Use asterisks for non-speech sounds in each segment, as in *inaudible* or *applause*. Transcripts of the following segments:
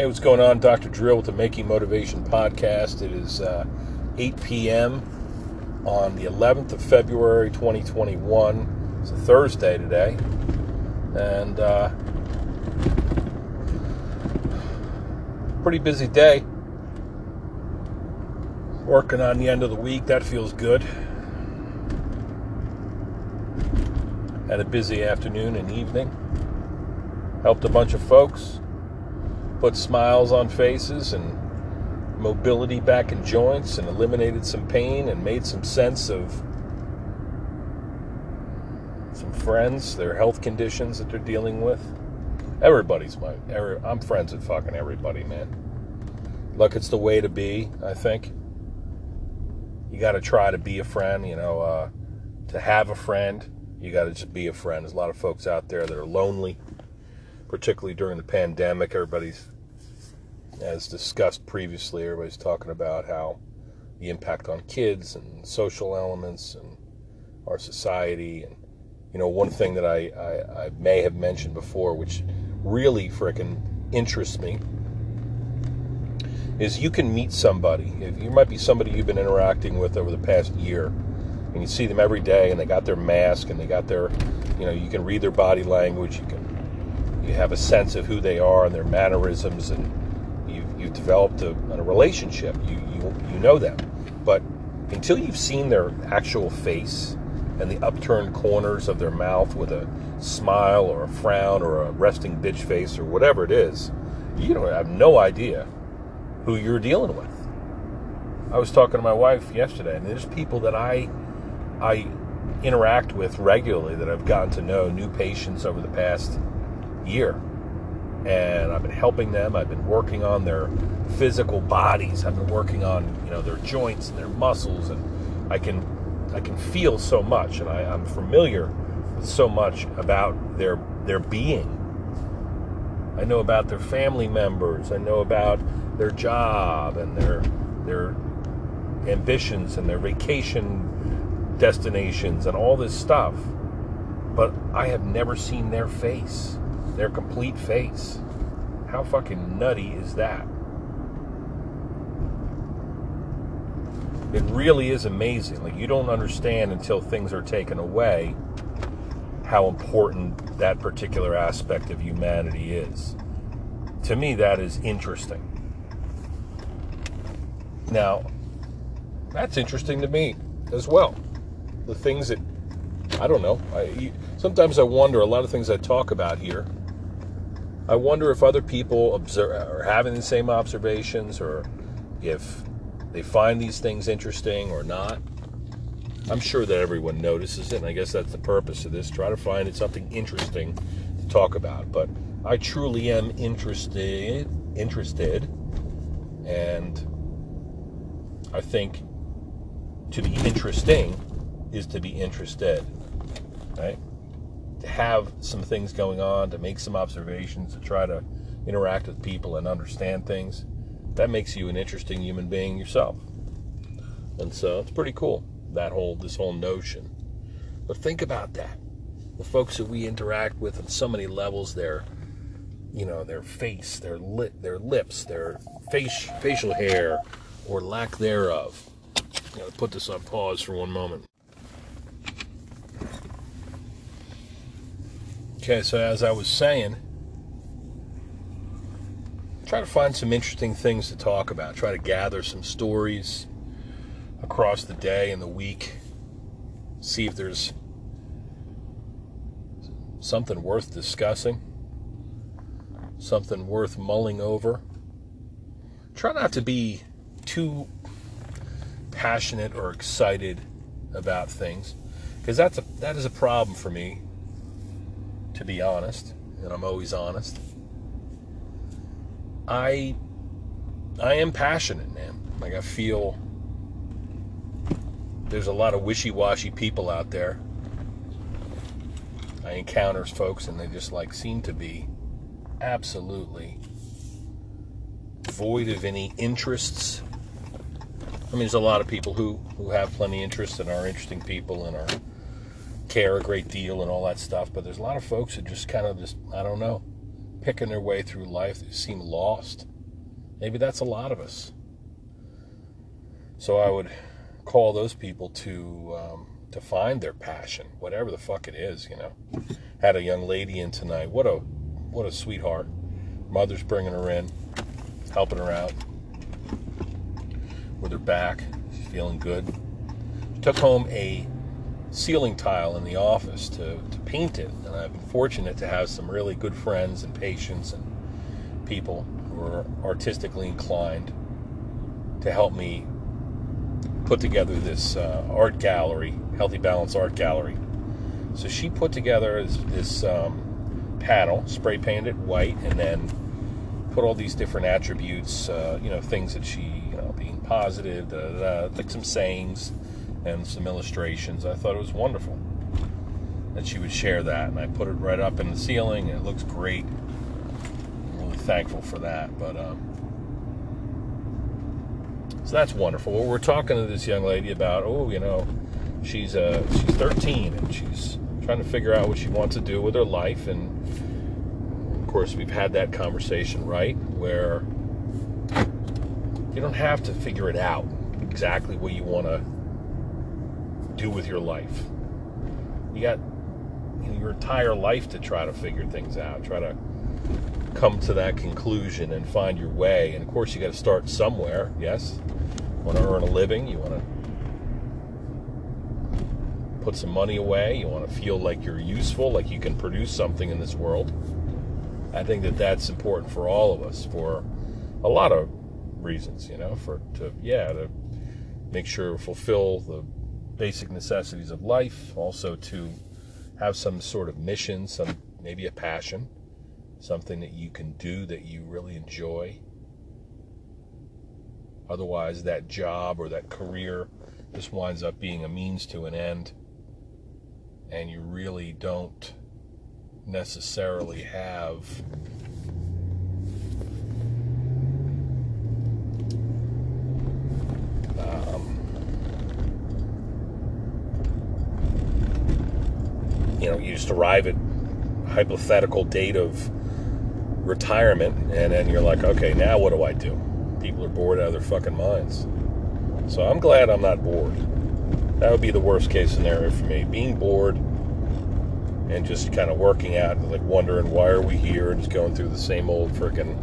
Hey, what's going on? Dr. Drill with the Making Motivation podcast. It is uh, 8 p.m. on the 11th of February 2021. It's a Thursday today. And uh, pretty busy day. Working on the end of the week. That feels good. Had a busy afternoon and evening. Helped a bunch of folks put smiles on faces and mobility back in joints and eliminated some pain and made some sense of some friends, their health conditions that they're dealing with. Everybody's my. Every, I'm friends with fucking everybody, man. Look, it's the way to be. I think you got to try to be a friend. You know, uh, to have a friend, you got to just be a friend. There's a lot of folks out there that are lonely particularly during the pandemic. Everybody's, as discussed previously, everybody's talking about how the impact on kids and social elements and our society. And, you know, one thing that I, I, I may have mentioned before, which really frickin' interests me, is you can meet somebody. You might be somebody you've been interacting with over the past year, and you see them every day, and they got their mask, and they got their, you know, you can read their body language, you can you have a sense of who they are and their mannerisms, and you, you've developed a, a relationship. You, you, you know them. But until you've seen their actual face and the upturned corners of their mouth with a smile or a frown or a resting bitch face or whatever it is, you don't have no idea who you're dealing with. I was talking to my wife yesterday, and there's people that I I interact with regularly that I've gotten to know, new patients over the past year. And I've been helping them. I've been working on their physical bodies. I've been working on, you know, their joints and their muscles and I can I can feel so much and I, I'm familiar with so much about their their being. I know about their family members. I know about their job and their their ambitions and their vacation destinations and all this stuff. But I have never seen their face their complete face. How fucking nutty is that? It really is amazing. Like, you don't understand until things are taken away how important that particular aspect of humanity is. To me, that is interesting. Now, that's interesting to me as well. The things that, I don't know, I, sometimes I wonder, a lot of things I talk about here I wonder if other people observe, are having the same observations or if they find these things interesting or not. I'm sure that everyone notices it, and I guess that's the purpose of this. Try to find something interesting to talk about. But I truly am interested, interested, and I think to be interesting is to be interested, right? To have some things going on, to make some observations, to try to interact with people and understand things, that makes you an interesting human being yourself. And so it's pretty cool, that whole this whole notion. But think about that. The folks that we interact with on so many levels, their you know, their face, their lip their lips, their face facial hair or lack thereof. I'm gonna put this on pause for one moment. Okay, so as I was saying, try to find some interesting things to talk about. Try to gather some stories across the day and the week. See if there's something worth discussing, something worth mulling over. Try not to be too passionate or excited about things because that's a that is a problem for me to be honest, and I'm always honest. I I am passionate, man. Like I feel there's a lot of wishy-washy people out there. I encounter folks and they just like seem to be absolutely void of any interests. I mean, there's a lot of people who, who have plenty of interests and are interesting people and are care a great deal and all that stuff. But there's a lot of folks that just kind of just, I don't know, picking their way through life that seem lost. Maybe that's a lot of us. So I would call those people to um, to find their passion, whatever the fuck it is. You know, had a young lady in tonight. What a what a sweetheart. Mother's bringing her in, helping her out with her back. She's feeling good. She took home a ceiling tile in the office to, to paint it. And I've been fortunate to have some really good friends and patients and people who are artistically inclined to help me put together this uh, art gallery, Healthy Balance Art Gallery. So she put together this, this um, panel, spray painted white, and then put all these different attributes, uh, you know, things that she, you know, being positive, like some sayings and some illustrations. I thought it was wonderful that she would share that, and I put it right up in the ceiling, it looks great. I'm really thankful for that. But um, so that's wonderful. Well, we're talking to this young lady about, oh, you know, she's uh, she's 13 and she's trying to figure out what she wants to do with her life, and of course, we've had that conversation, right, where you don't have to figure it out exactly what you want to do with your life. You got you know, your entire life to try to figure things out, try to come to that conclusion and find your way. And of course, you got to start somewhere. Yes, you want to earn a living. You want to put some money away. You want to feel like you're useful, like you can produce something in this world. I think that that's important for all of us for a lot of reasons. You know, for to yeah to make sure fulfill the basic necessities of life, also to have some sort of mission, some maybe a passion, something that you can do that you really enjoy. Otherwise, that job or that career just winds up being a means to an end, and you really don't necessarily have you know, you just arrive at hypothetical date of retirement, and then you're like, okay, now what do I do? People are bored out of their fucking minds. So I'm glad I'm not bored. That would be the worst case scenario for me. Being bored and just kind of working out, like wondering why are we here, and just going through the same old freaking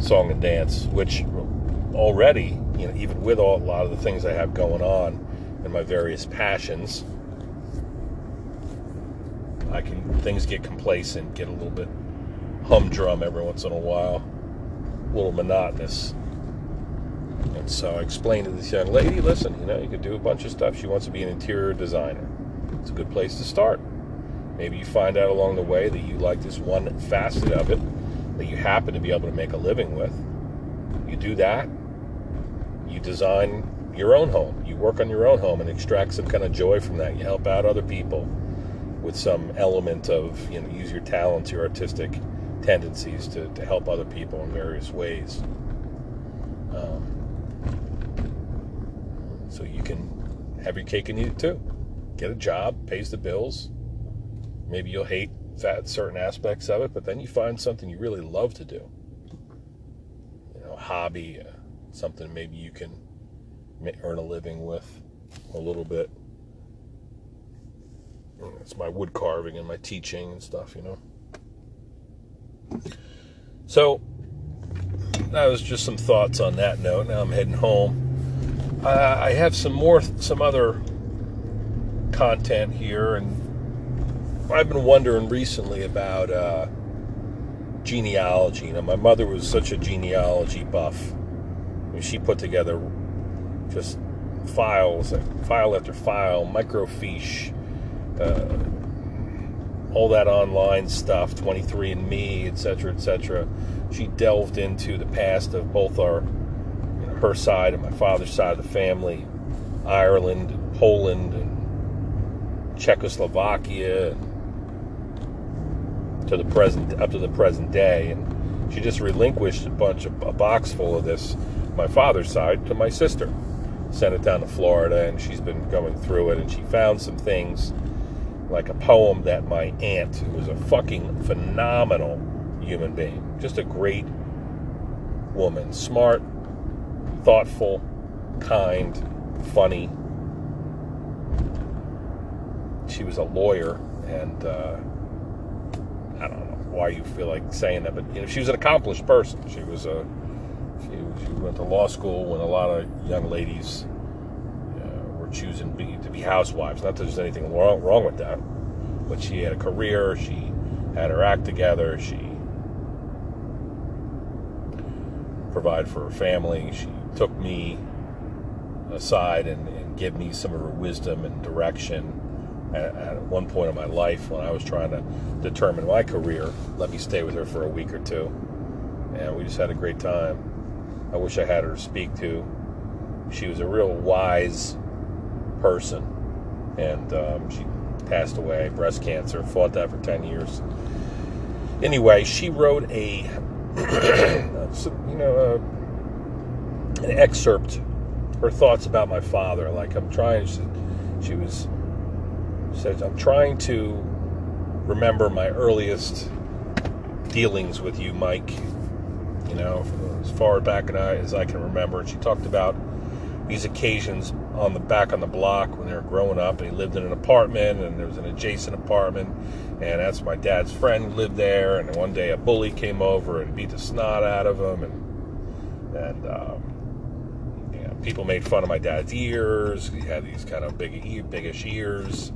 song and dance, which already, you know, even with all, a lot of the things I have going on and my various passions, I can things get complacent, get a little bit humdrum every once in a while, a little monotonous. And so I explained to this young lady, listen, you know, you could do a bunch of stuff. She wants to be an interior designer. It's a good place to start. Maybe you find out along the way that you like this one facet of it that you happen to be able to make a living with. You do that. You design your own home. You work on your own home and extract some kind of joy from that. You help out other people with some element of you know use your talents, your artistic tendencies to, to help other people in various ways. Um, so you can have your cake and eat it too. Get a job, pays the bills. Maybe you'll hate that certain aspects of it, but then you find something you really love to do. You know, hobby, uh, something maybe you can earn a living with a little bit. It's my wood carving and my teaching and stuff, you know. So that was just some thoughts on that note. Now I'm heading home. Uh, I have some more, some other content here, and I've been wondering recently about uh, genealogy. You know, my mother was such a genealogy buff. I mean, she put together just files, file after file, microfiche uh, all that online stuff, 23andMe, etc., etc. She delved into the past of both our, her side and my father's side of the family, Ireland, and Poland, and Czechoslovakia, and to the present up to the present day, and she just relinquished a bunch of a box full of this, my father's side, to my sister. Sent it down to Florida, and she's been going through it, and she found some things like a poem that my aunt, who was a fucking phenomenal human being. Just a great woman. Smart, thoughtful, kind, funny. She was a lawyer, and uh, I don't know why you feel like saying that, but you know, she was an accomplished person. She was a she, she went to law school when a lot of young ladies were choosing be, to be housewives. Not that there's anything wrong, wrong with that, but she had a career. She had her act together. She provided for her family. She took me aside and, and gave me some of her wisdom and direction at, at one point in my life when I was trying to determine my career. Let me stay with her for a week or two, and we just had a great time. I wish I had her to speak to. She was a real wise person, and um, she passed away, breast cancer, fought that for 10 years. Anyway, she wrote a, *clears throat* you know, an excerpt, her thoughts about my father. Like, I'm trying, she, she was, says, I'm trying to remember my earliest dealings with you, Mike, you know, as far back as I can remember. And she talked about these occasions on the back on the block when they were growing up. And he lived in an apartment, and there was an adjacent apartment, and that's my dad's friend lived there. And one day a bully came over and beat the snot out of him, and and um, know, people made fun of my dad's ears. He had these kind of big, biggish ears,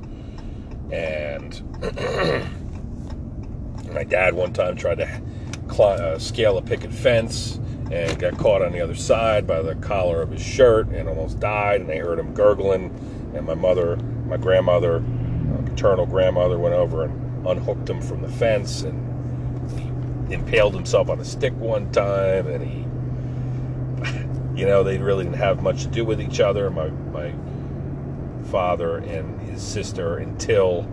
and *clears throat* my dad one time tried to climb, uh, scale a picket fence and got caught on the other side by the collar of his shirt and almost died. And they heard him gurgling. And my mother, my grandmother, uh, paternal grandmother, went over and unhooked him from the fence. And he impaled himself on a stick one time. And he, *laughs* you know, they really didn't have much to do with each other. My my father and his sister until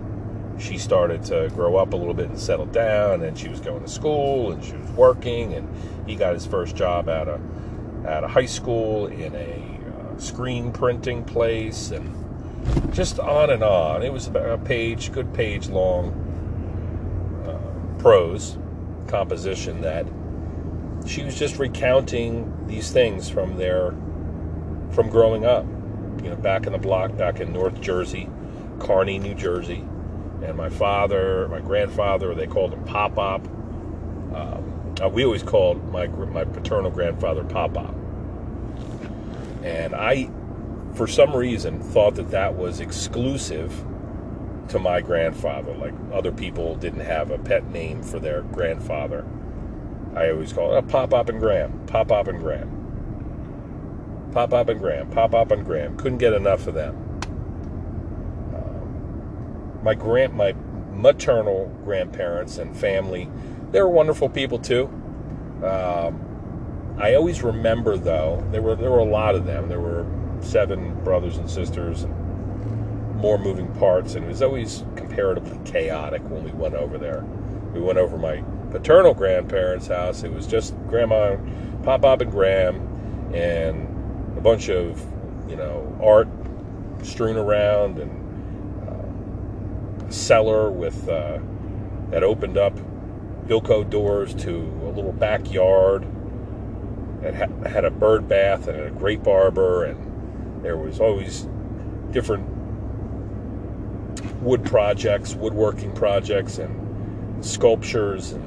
she started to grow up a little bit and settle down and she was going to school and she was working and he got his first job at a at a high school in a uh, screen printing place and just on and on. It was about a page good page long uh, prose composition that she was just recounting these things from their from growing up. You know back in the block back in north jersey kearny new jersey and my father, my grandfather, they called him Pop Pop. Um, uh, we always called my my paternal grandfather Pop Pop. And I, for some reason, thought that that was exclusive to my grandfather. Like other people didn't have a pet name for their grandfather. I always called it Pop Pop and Graham, Pop Pop and Graham. Pop Pop and Graham, Pop Pop and Graham. Couldn't get enough of them my grand my maternal grandparents and family they were wonderful people too. Um, i always remember though there were there were a lot of them. There were seven brothers and sisters and more moving parts and it was always comparatively chaotic when we went over there. We went over my paternal grandparents house. It was just grandma pop pop and graham and a bunch of you know art strewn around and cellar with uh, that opened up Bilco doors to a little backyard. It had a bird bath and a grape arbor, and there was always different wood projects, woodworking projects, and sculptures, and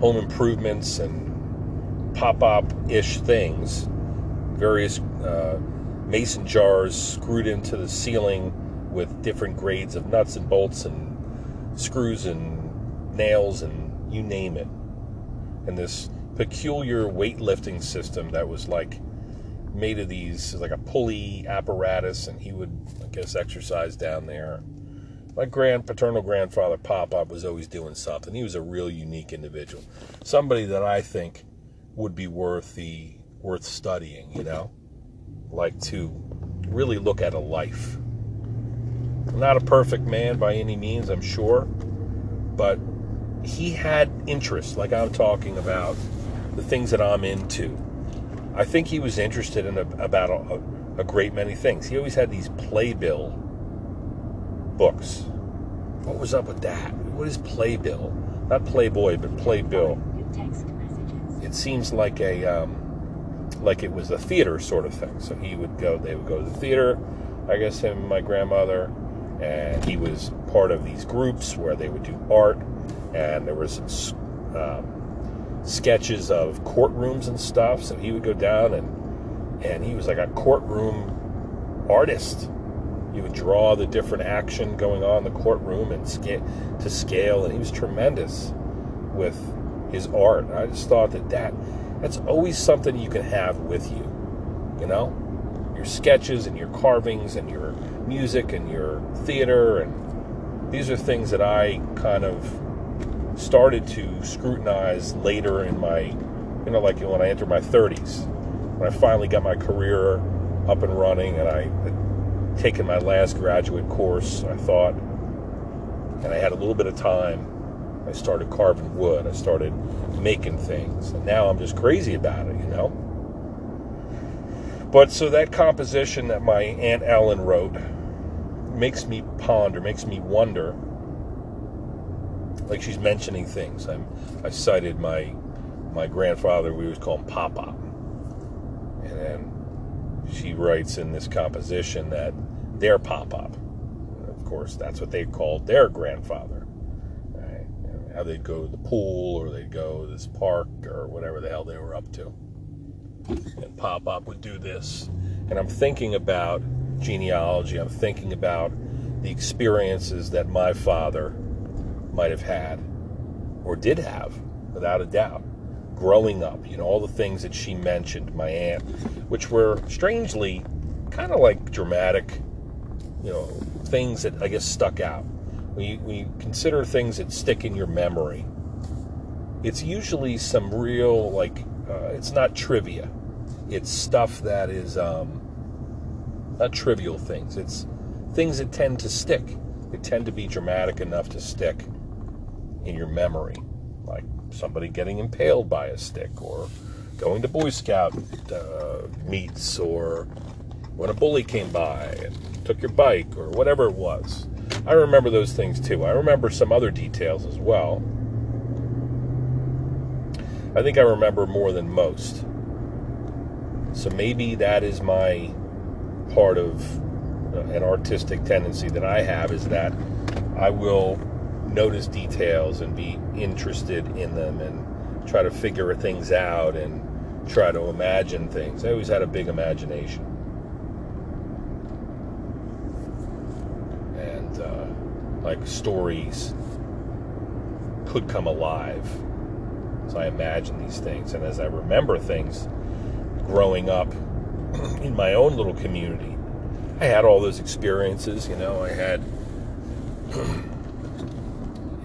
home improvements, and pop-up ish things. Various uh, mason jars screwed into the ceiling with different grades of nuts and bolts and screws and nails and you name it. And this peculiar weightlifting system that was like made of these like a pulley apparatus and he would I guess exercise down there. My grand paternal grandfather Pop Pop was always doing something. He was a real unique individual. Somebody that I think would be worth the worth studying, you know? Like to really look at a life not a perfect man by any means, I'm sure, but he had interests, like I'm talking about, the things that I'm into. I think he was interested in a, about a, a great many things. He always had these playbill books, what was up with that? What is Playbill? Not Playboy, but Playbill. It seems like a um, like it was a theater sort of thing. So he would go, they would go to the theater. I guess him and my grandmother, and he was part of these groups where they would do art, and there was um, sketches of courtrooms and stuff. So he would go down and and he was like a courtroom artist he would draw the different action going on in the courtroom and scale to scale, and he was tremendous with his art. I just thought that that that's always something you can have with you, you know, your sketches and your carvings and your music and your theater, and these are things that I kind of started to scrutinize later in my, you know, like when I entered my 30s, when I finally got my career up and running, and I had taken my last graduate course, I thought, and I had a little bit of time. I started carving wood. I started making things. And now I'm just crazy about it, you know? But so that composition that my Aunt Ellen wrote makes me ponder, makes me wonder. Like she's mentioning things. I'm, I cited my my grandfather, we always call him Papa. And then she writes in this composition that their pop up. Of course, that's what they called their grandfather. Right? How they'd go to the pool or they'd go to this park or whatever the hell they were up to. And Pop Up would do this. And I'm thinking about genealogy. I'm thinking about the experiences that my father might have had or did have, without a doubt, growing up. You know, all the things that she mentioned, my aunt, which were strangely kind of like dramatic you know, things that I guess stuck out. When you consider things that stick in your memory, it's usually some real, like, uh, it's not trivia. It's stuff that is um, not trivial things. It's things that tend to stick. They tend to be dramatic enough to stick in your memory, like somebody getting impaled by a stick, or going to Boy Scout uh, meets, or when a bully came by and took your bike or whatever it was. I remember those things too. I remember some other details as well. I think I remember more than most. So maybe that is my part of uh, an artistic tendency that I have is that I will notice details and be interested in them and try to figure things out and try to imagine things. I always had a big imagination. And uh, like stories could come alive. So I imagine these things, and as I remember things growing up *clears throat* in my own little community, I had all those experiences. You know, I had *clears throat*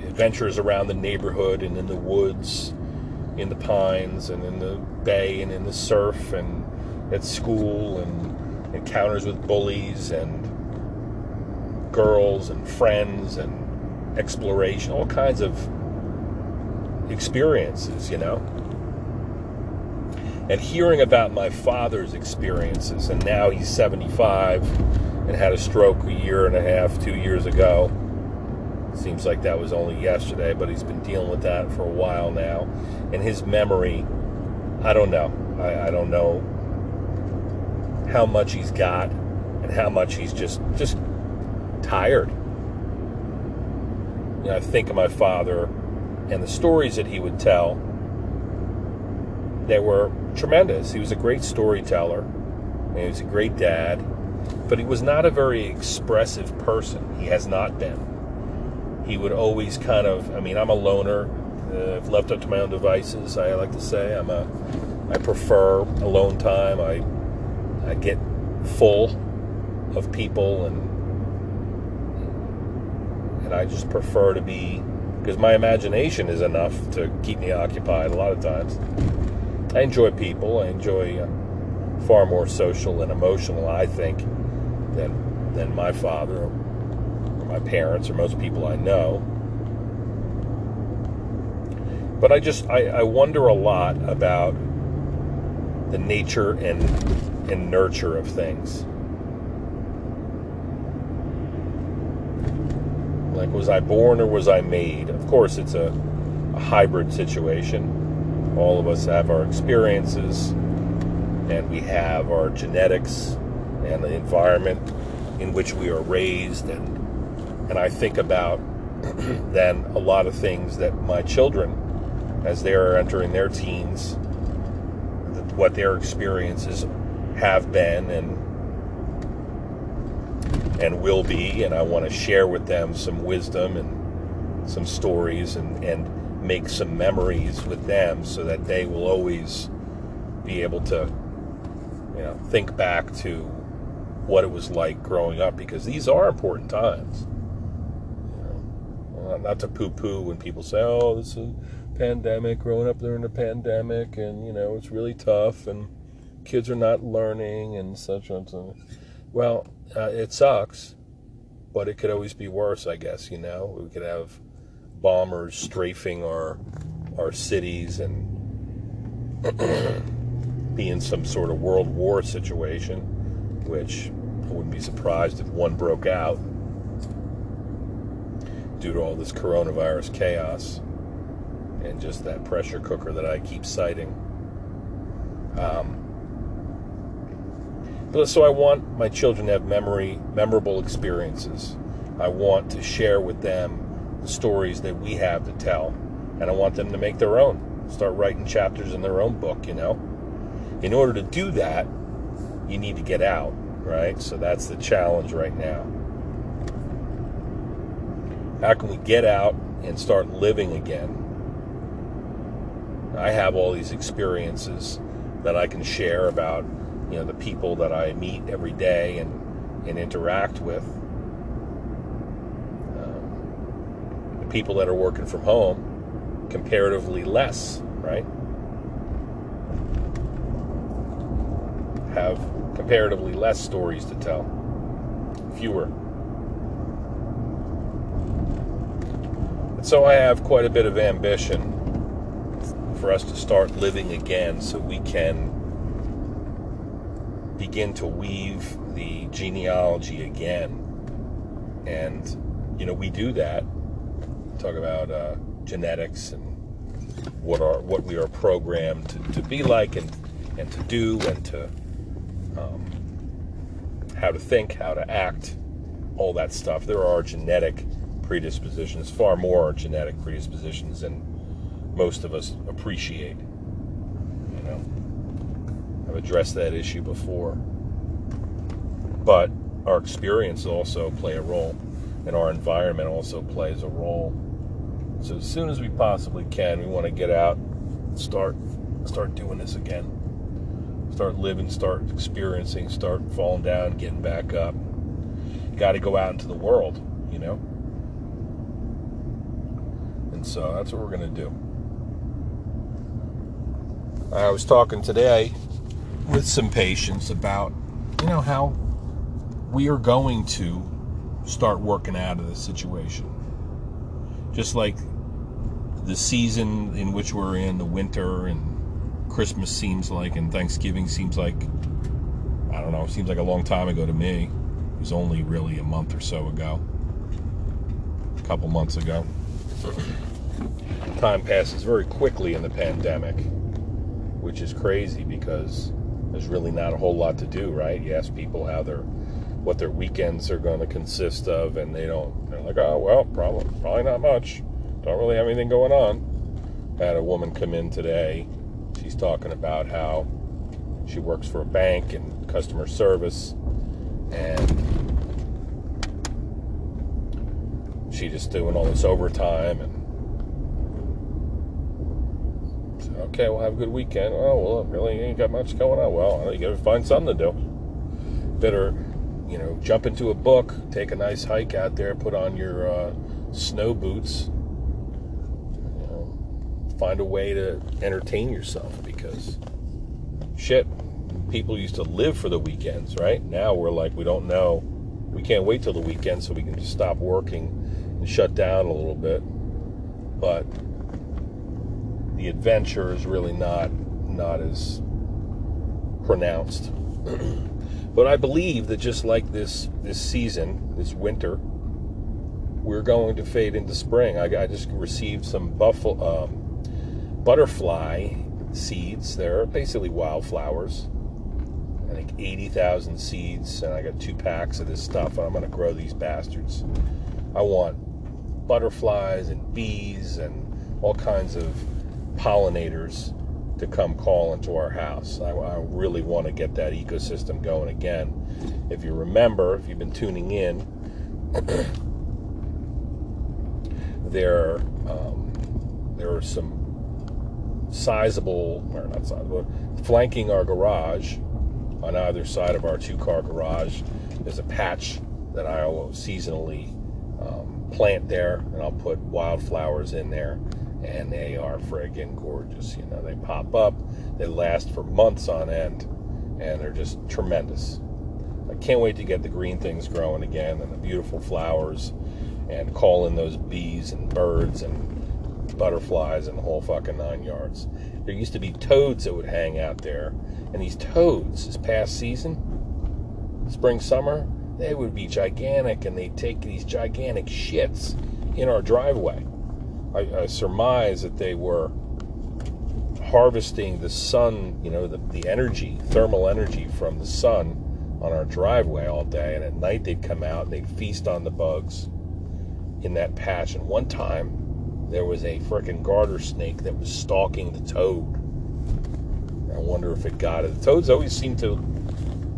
adventures around the neighborhood and in the woods, in the pines, and in the bay, and in the surf, and at school, and encounters with bullies, and girls and friends and exploration, all kinds of experiences, you know. And hearing about my father's experiences, and now he's 75 and had a stroke a year and a half, two years ago. Seems like that was only yesterday, but he's been dealing with that for a while now. And his memory, I don't know. I, I don't know how much he's got and how much he's just just tired. You know, I think of my father and the stories that he would tell. They were tremendous. He was a great storyteller. He was a great dad, but he was not a very expressive person. He has not been. He would always kind of. I mean, I'm a loner. Uh, I've left up to my own devices. I like to say I'm a. I prefer alone time. I I get full of people and and I just prefer to be because my imagination is enough to keep me occupied a lot of times. I enjoy people. I enjoy uh, far more social and emotional, I think, than than my father or my parents or most people I know. But I just I, I wonder a lot about the nature and and nurture of things. Like, was I born or was I made? Of course, it's a, a hybrid situation. All of us have our experiences, and we have our genetics and the environment in which we are raised, and and I think about *clears throat* then a lot of things that my children, as they are entering their teens, what their experiences have been and and will be, and I want to share with them some wisdom and some stories and, and make some memories with them so that they will always be able to you know think back to what it was like growing up because these are important times. You know, not to poo-poo when people say, "Oh, this is a pandemic, growing up during the pandemic, and you know it's really tough, and kids are not learning and such and such." Well, uh, it sucks, but it could always be worse, I guess. You know, we could have bombers strafing our our cities and *clears throat* be in some sort of world war situation, which I wouldn't be surprised if one broke out due to all this coronavirus chaos and just that pressure cooker that I keep citing. Um, so I want my children to have memory, memorable experiences. I want to share with them stories that we have to tell, and I want them to make their own. Start writing chapters in their own book, you know. In order to do that, you need to get out, right? So that's the challenge right now. How can we get out and start living again? I have all these experiences that I can share about you know the people that I meet every day and and interact with. Um, the people that are working from home, comparatively less, right? Have comparatively less stories to tell, fewer. And so I have quite a bit of ambition for us to start living again so we can begin to weave the genealogy again. And, you know, we do that. Talk about uh, genetics and what are what we are programmed to, to be like and, and to do and to um, how to think, how to act, all that stuff. There are genetic predispositions, far more genetic predispositions than most of us appreciate. You know, I've addressed that issue before. But our experience also play a role, and our environment also plays a role. So as soon as we possibly can, we want to get out, start, start doing this again, start living, start experiencing, start falling down, getting back up. Got to go out into the world, you know. And so that's what we're going to do. I was talking today with some patients about, you know, how we are going to start working out of this situation. Just like the season in which we're in, the winter, and Christmas seems like, and Thanksgiving seems like, I don't know, seems like a long time ago to me. It was only really a month or so ago, a couple months ago. Time passes very quickly in the pandemic, which is crazy because there's really not a whole lot to do, right? You ask people how their what their weekends are going to consist of, and they don't. They're like, oh well, probably probably not much. Don't really have anything going on. I had a woman come in today. She's talking about how she works for a bank and customer service, and she just doing all this overtime and okay, we'll have a good weekend. Oh, well, really ain't got much going on. Well, you got to find something to do. Better, you know, jump into a book, take a nice hike out there, put on your uh, snow boots, find a way to entertain yourself because shit, people used to live for the weekends, right? Now we're like, we don't know. We can't wait till the weekend so we can just stop working and shut down a little bit. But the adventure is really not not as pronounced. *clears throat* but I believe that just like this this season, this winter, we're going to fade into spring. I, I just received some buffalo, um, butterfly seeds. They're basically wildflowers. I think 80,000 seeds, and I got two packs of this stuff, I'm going to grow these bastards. I want butterflies and bees and all kinds of pollinators to come call into our house. I, I really want to get that ecosystem going again. If you remember, if you've been tuning in, *clears throat* there um, there are some sizable, or not sizable, flanking our garage on either side of our two-car garage. is a patch that I will seasonally um, plant there, and I'll put wildflowers in there and they are friggin' gorgeous. You know, they pop up, they last for months on end, and they're just tremendous. I can't wait to get the green things growing again and the beautiful flowers and call in those bees and birds and butterflies and the whole fucking nine yards. There used to be toads that would hang out there, and these toads, this past season, spring, summer, they would be gigantic and they'd take these gigantic shits in our driveway I, I surmise that they were harvesting the sun, you know, the, the energy, thermal energy from the sun on our driveway all day. And at night they'd come out and they'd feast on the bugs in that patch. And one time there was a frickin' garter snake that was stalking the toad. I wonder if it got it. The toads always seem to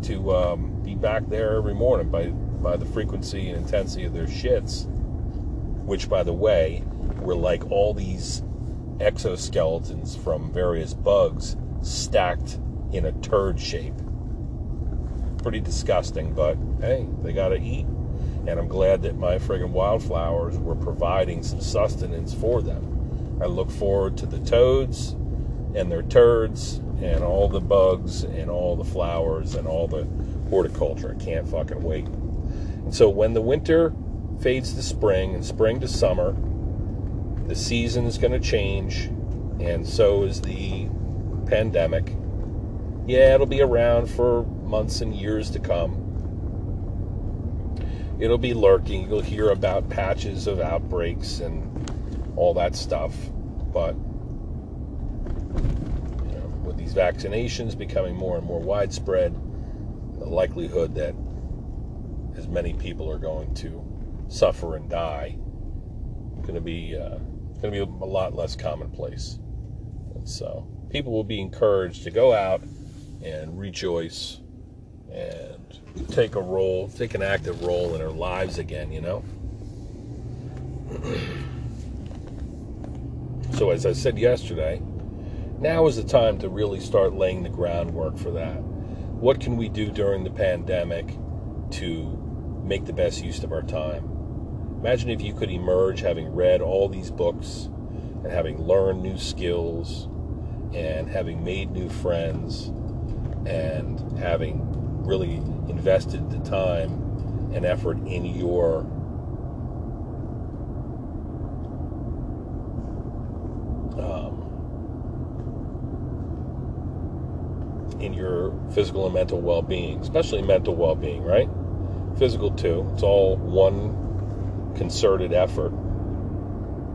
to um, be back there every morning by by the frequency and intensity of their shits. Which, by the way, were like all these exoskeletons from various bugs stacked in a turd shape. Pretty disgusting, but hey, they gotta eat. And I'm glad that my friggin' wildflowers were providing some sustenance for them. I look forward to the toads and their turds and all the bugs and all the flowers and all the horticulture. I can't fucking wait. And so when the winter fades to spring and spring to summer, the season is going to change, and so is the pandemic. Yeah, it'll be around for months and years to come. It'll be lurking. You'll hear about patches of outbreaks and all that stuff. But you know, with these vaccinations becoming more and more widespread, the likelihood that as many people are going to suffer and die going to be uh, going to be a lot less commonplace. And so people will be encouraged to go out and rejoice and take a role, take an active role in our lives again, you know? so, as I said yesterday, now is the time to really start laying the groundwork for that. What can we do during the pandemic to make the best use of our time? Imagine if you could emerge having read all these books and having learned new skills and having made new friends and having really invested the time and effort in your um, in your physical and mental well-being, especially mental well-being, right? Physical too. It's all one concerted effort.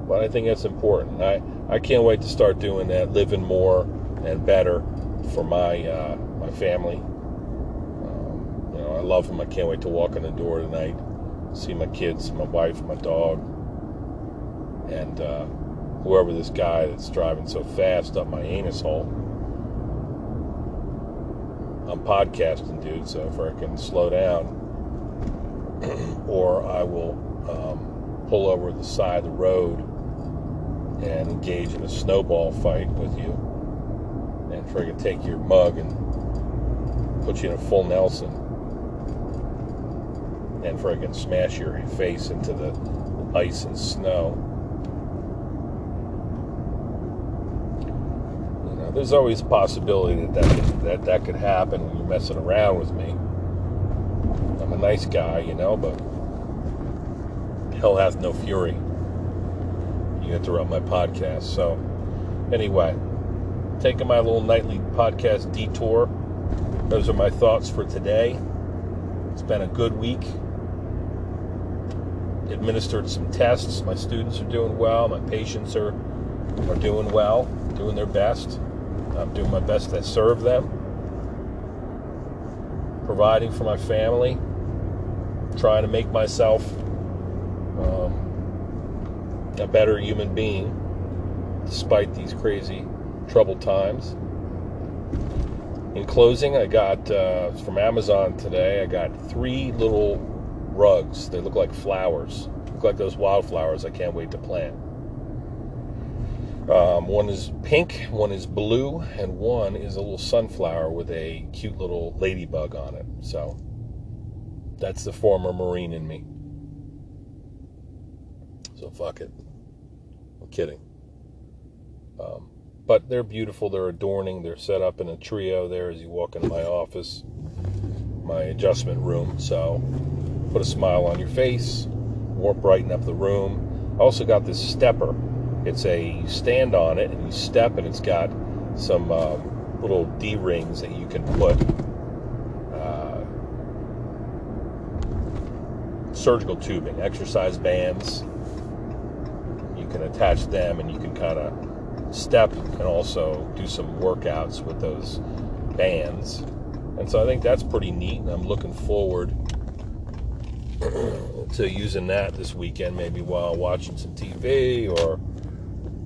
But I think that's important. I, I can't wait to start doing that, living more and better for my uh, my family. I love them. I can't wait to walk in the door tonight, see my kids, my wife, my dog, and uh, whoever this guy that's driving so fast up my anus hole. I'm podcasting, dude, so if I can slow down, *clears throat* or I will um, pull over the side of the road and engage in a snowball fight with you and friggin' take your mug and put you in a full Nelson and friggin' smash your face into the ice and snow. You know, there's always a possibility that that could, that, that could happen when you're messing around with me. I'm a nice guy, you know, but hell hath no fury. You interrupt my podcast. So, anyway, taking my little nightly podcast detour. Those are my thoughts for today. It's been a good week. Administered some tests. My students are doing well. My patients are are doing well, doing their best. I'm doing my best to serve them, providing for my family, trying to make myself um, a better human being despite these crazy troubled times. In closing, I got uh, from Amazon today. I got three little rugs. They look like flowers. Look like those wildflowers. I can't wait to plant. Um, one is pink, one is blue, and one is a little sunflower with a cute little ladybug on it. So that's the former Marine in me. So fuck it. I'm kidding. Um, but they're beautiful. They're adorning. They're set up in a trio there as you walk into my office, my adjustment room. So put a smile on your face, more brighten up the room. I also got this stepper. It's a you stand on it and you step, and it's got some um, little D rings that you can put uh, surgical tubing, exercise bands. You can attach them, and you can kind of step and also do some workouts with those bands. And so I think that's pretty neat. And I'm looking forward *clears throat* to using that this weekend, maybe while watching some TV or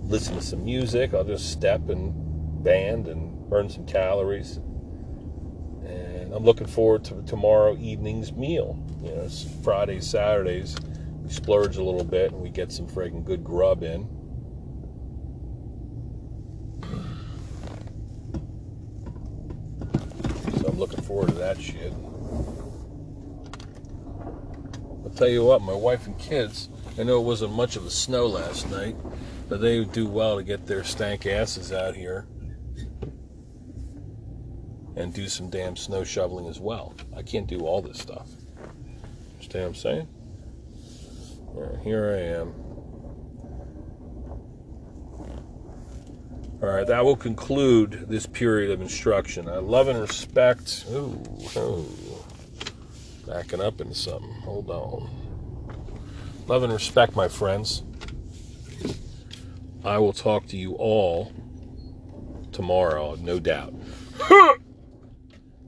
listen to some music. I'll just step and band and burn some calories. And I'm looking forward to tomorrow evening's meal. You know, it's Fridays, Saturdays. We splurge a little bit and we get some friggin' good grub in. So I'm looking forward to that shit. I'll tell you what, my wife and kids, I know it wasn't much of a snow last night, but they would do well to get their stank asses out here and do some damn snow shoveling as well. I can't do all this stuff. Understand what I'm saying? Right, here I am. All right, that will conclude this period of instruction. I love and respect. Ooh, backing up into something. Hold on. Love and respect, my friends. I will talk to you all tomorrow, no doubt. *laughs*